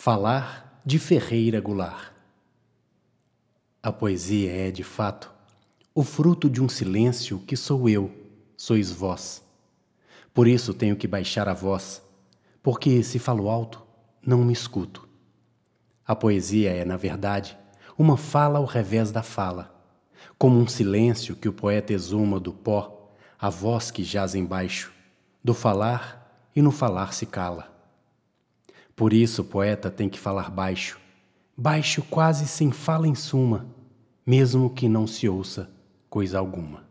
Falar de Ferreira Goulart. A poesia é, de fato, o fruto de um silêncio que sou eu, sois vós. Por isso tenho que baixar a voz, porque se falo alto, não me escuto. A poesia é, na verdade, uma fala ao revés da fala, como um silêncio que o poeta exuma do pó, a voz que jaz embaixo, do falar e no falar se cala. Por isso o poeta tem que falar baixo, baixo quase sem fala em suma, mesmo que não se ouça coisa alguma.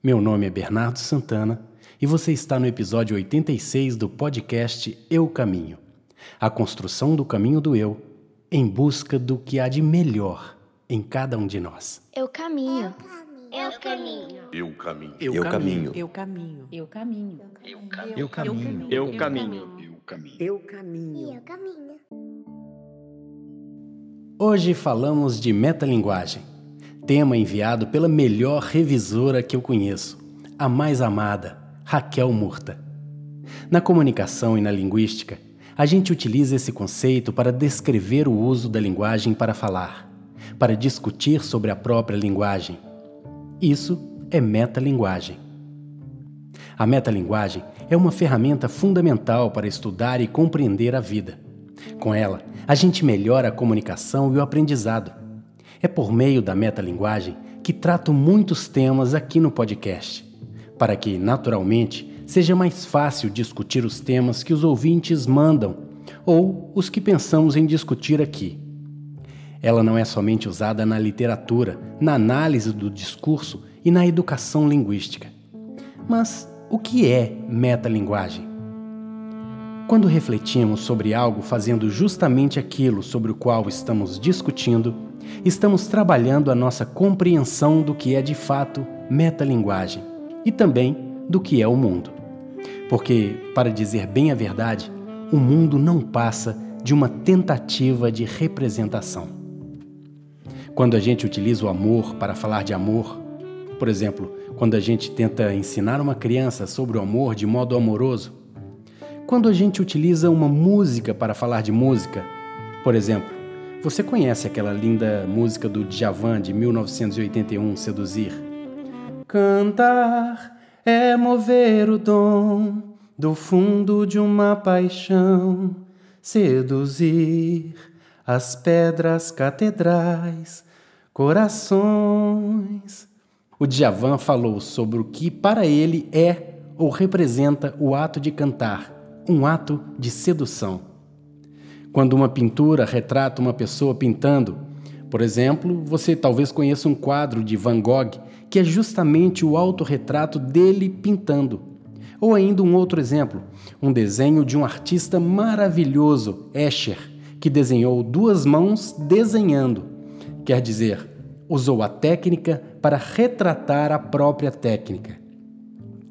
Meu nome é Bernardo Santana e você está no episódio 86 do podcast Eu Caminho a construção do caminho do eu em busca do que há de melhor em cada um de nós. Eu caminho. Eu caminho. Eu caminho. Eu caminho. Eu caminho. Eu caminho. Eu caminho. Eu caminho. Eu caminho. Eu caminho. Eu caminho. Hoje falamos de metalinguagem, tema enviado pela melhor revisora que eu conheço, a mais amada, Raquel Murta. Na comunicação e na linguística, a gente utiliza esse conceito para descrever o uso da linguagem para falar, para discutir sobre a própria linguagem. Isso é metalinguagem. A metalinguagem é uma ferramenta fundamental para estudar e compreender a vida. Com ela, a gente melhora a comunicação e o aprendizado. É por meio da metalinguagem que trato muitos temas aqui no podcast, para que, naturalmente, seja mais fácil discutir os temas que os ouvintes mandam ou os que pensamos em discutir aqui. Ela não é somente usada na literatura, na análise do discurso e na educação linguística. Mas o que é metalinguagem? Quando refletimos sobre algo fazendo justamente aquilo sobre o qual estamos discutindo, estamos trabalhando a nossa compreensão do que é de fato metalinguagem e também do que é o mundo. Porque, para dizer bem a verdade, o mundo não passa de uma tentativa de representação. Quando a gente utiliza o amor para falar de amor, por exemplo, quando a gente tenta ensinar uma criança sobre o amor de modo amoroso, quando a gente utiliza uma música para falar de música, por exemplo, você conhece aquela linda música do Djavan de 1981, Seduzir? Cantar é mover o dom do fundo de uma paixão, seduzir as pedras catedrais, corações. O Djavan falou sobre o que para ele é ou representa o ato de cantar, um ato de sedução. Quando uma pintura retrata uma pessoa pintando, por exemplo, você talvez conheça um quadro de Van Gogh que é justamente o autorretrato dele pintando. Ou ainda um outro exemplo, um desenho de um artista maravilhoso, Escher, que desenhou duas mãos desenhando. Quer dizer, usou a técnica para retratar a própria técnica.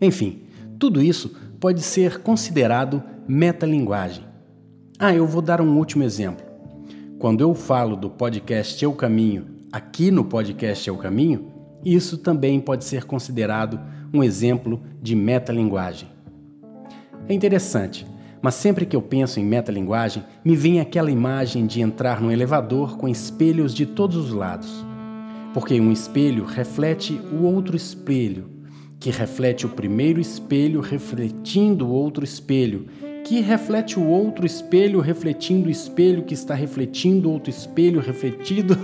Enfim, tudo isso pode ser considerado metalinguagem. Ah, eu vou dar um último exemplo. Quando eu falo do podcast Eu Caminho aqui no podcast Eu Caminho, isso também pode ser considerado um exemplo de metalinguagem. É interessante, mas sempre que eu penso em metalinguagem, me vem aquela imagem de entrar num elevador com espelhos de todos os lados. Porque um espelho reflete o outro espelho, que reflete o primeiro espelho refletindo o outro espelho, que reflete o outro espelho refletindo o espelho que está refletindo outro espelho refletido.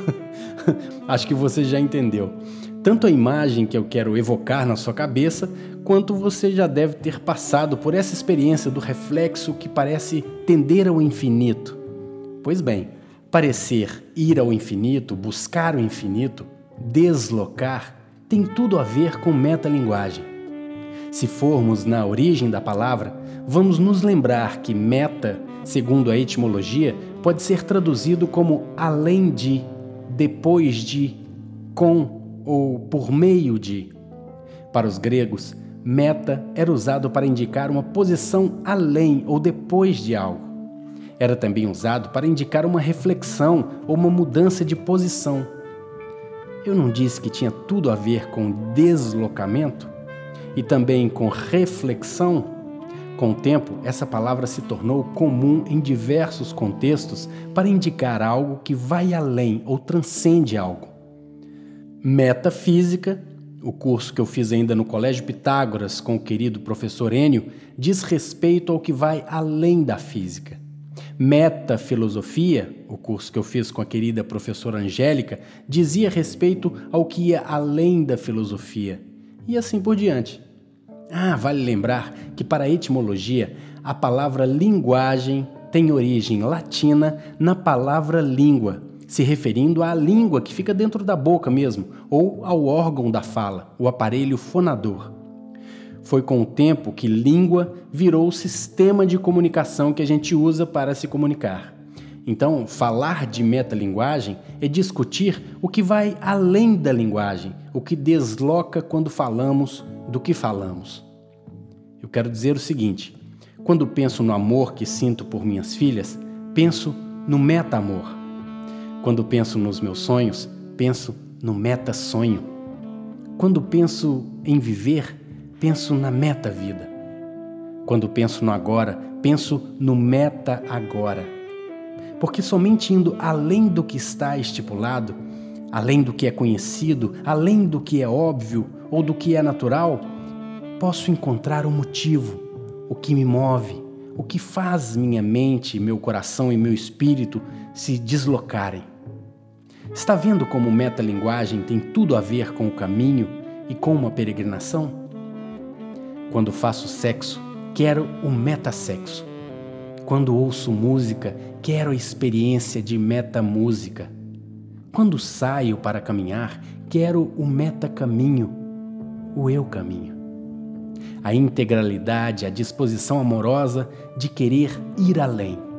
Acho que você já entendeu. Tanto a imagem que eu quero evocar na sua cabeça, quanto você já deve ter passado por essa experiência do reflexo que parece tender ao infinito. Pois bem, parecer ir ao infinito, buscar o infinito, deslocar, tem tudo a ver com metalinguagem. Se formos na origem da palavra, vamos nos lembrar que meta, segundo a etimologia, pode ser traduzido como além de, depois de, com ou por meio de. Para os gregos, meta era usado para indicar uma posição além ou depois de algo. Era também usado para indicar uma reflexão ou uma mudança de posição. Eu não disse que tinha tudo a ver com deslocamento? E também com reflexão? Com o tempo, essa palavra se tornou comum em diversos contextos para indicar algo que vai além ou transcende algo. Metafísica, o curso que eu fiz ainda no Colégio Pitágoras com o querido professor Enio, diz respeito ao que vai além da física. Metafilosofia, o curso que eu fiz com a querida professora Angélica, dizia respeito ao que ia além da filosofia, e assim por diante. Ah, vale lembrar que para a etimologia, a palavra linguagem tem origem latina na palavra língua, se referindo à língua que fica dentro da boca mesmo, ou ao órgão da fala, o aparelho fonador. Foi com o tempo que língua virou o sistema de comunicação que a gente usa para se comunicar. Então, falar de metalinguagem é discutir o que vai além da linguagem, o que desloca quando falamos do que falamos. Eu quero dizer o seguinte: quando penso no amor que sinto por minhas filhas, penso no meta-amor. Quando penso nos meus sonhos, penso no meta-sonho. Quando penso em viver, penso na meta-vida. Quando penso no agora, penso no meta-agora. Porque somente indo além do que está estipulado, além do que é conhecido, além do que é óbvio ou do que é natural, posso encontrar o motivo, o que me move, o que faz minha mente, meu coração e meu espírito se deslocarem. Está vendo como metalinguagem tem tudo a ver com o caminho e com uma peregrinação? Quando faço sexo, quero o metasexo. Quando ouço música, quero a experiência de metamúsica. Quando saio para caminhar, quero o metacaminho, o eu caminho. A integralidade, a disposição amorosa de querer ir além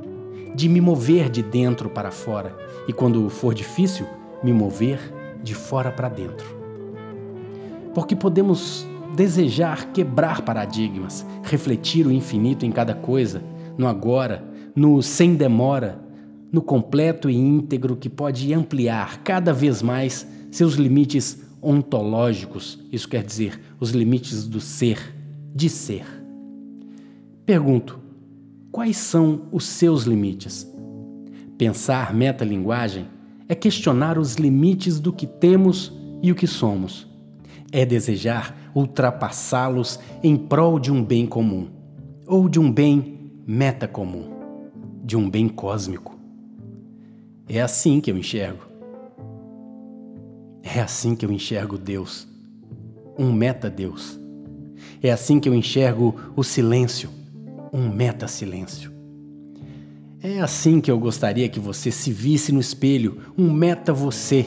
de me mover de dentro para fora e, quando for difícil, me mover de fora para dentro. Porque podemos desejar quebrar paradigmas, refletir o infinito em cada coisa, no agora, no sem demora, no completo e íntegro que pode ampliar cada vez mais seus limites ontológicos, isso quer dizer, os limites do ser, de ser. Pergunto: Quais são os seus limites? Pensar metalinguagem é questionar os limites do que temos e o que somos. É desejar ultrapassá-los em prol de um bem comum, ou de um bem metacomum, de um bem cósmico. É assim que eu enxergo. É assim que eu enxergo Deus, um meta-Deus. É assim que eu enxergo o silêncio um meta-silêncio. É assim que eu gostaria que você se visse no espelho, um meta-você,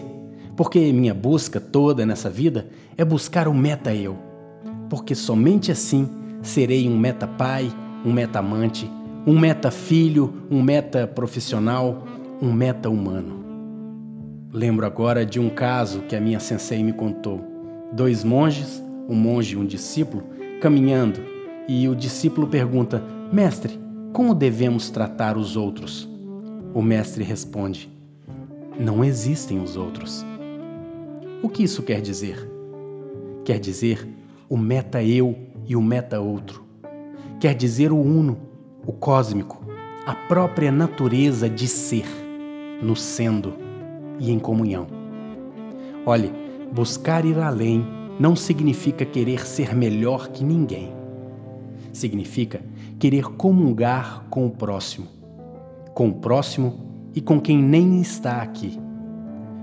porque minha busca toda nessa vida é buscar o meta-eu, porque somente assim serei um meta-pai, um meta-amante, um meta-filho, um meta-profissional, um meta-humano. Lembro agora de um caso que a minha sensei me contou. Dois monges, um monge e um discípulo, caminhando, e o discípulo pergunta: Mestre, como devemos tratar os outros? O mestre responde: Não existem os outros. O que isso quer dizer? Quer dizer o meta-eu e o meta-outro. Quer dizer o uno, o cósmico, a própria natureza de ser, no sendo e em comunhão. Olhe, buscar ir além não significa querer ser melhor que ninguém significa querer comungar com o próximo, com o próximo e com quem nem está aqui,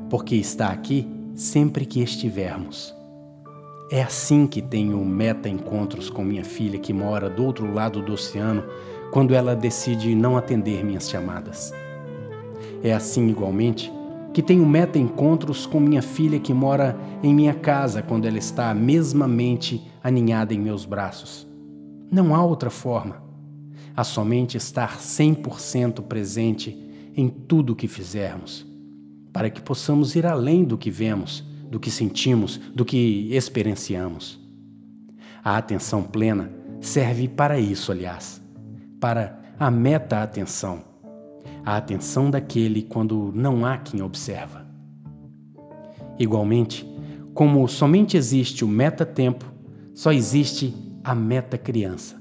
porque está aqui sempre que estivermos. É assim que tenho meta-encontros com minha filha que mora do outro lado do oceano quando ela decide não atender minhas chamadas. É assim, igualmente, que tenho meta-encontros com minha filha que mora em minha casa quando ela está mesmamente aninhada em meus braços. Não há outra forma. Há somente estar 100% presente em tudo o que fizermos, para que possamos ir além do que vemos, do que sentimos, do que experienciamos. A atenção plena serve para isso, aliás, para a meta-atenção, a atenção daquele quando não há quem observa. Igualmente, como somente existe o meta-tempo, só existe a meta criança.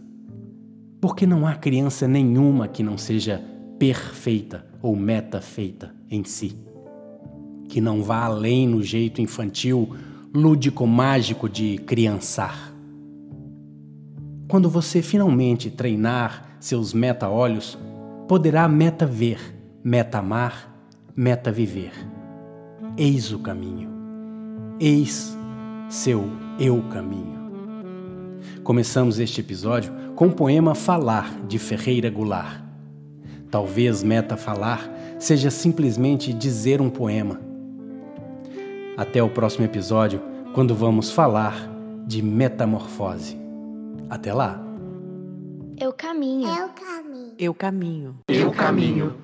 Porque não há criança nenhuma que não seja perfeita ou meta feita em si. Que não vá além no jeito infantil, lúdico, mágico de criançar. Quando você finalmente treinar seus meta-olhos, poderá meta-ver, meta-amar, meta-viver. Eis o caminho. Eis seu eu caminho. Começamos este episódio com o poema Falar de Ferreira Goulart. Talvez meta falar seja simplesmente dizer um poema. Até o próximo episódio, quando vamos falar de metamorfose. Até lá! Eu caminho. Eu caminho. Eu caminho. Eu caminho.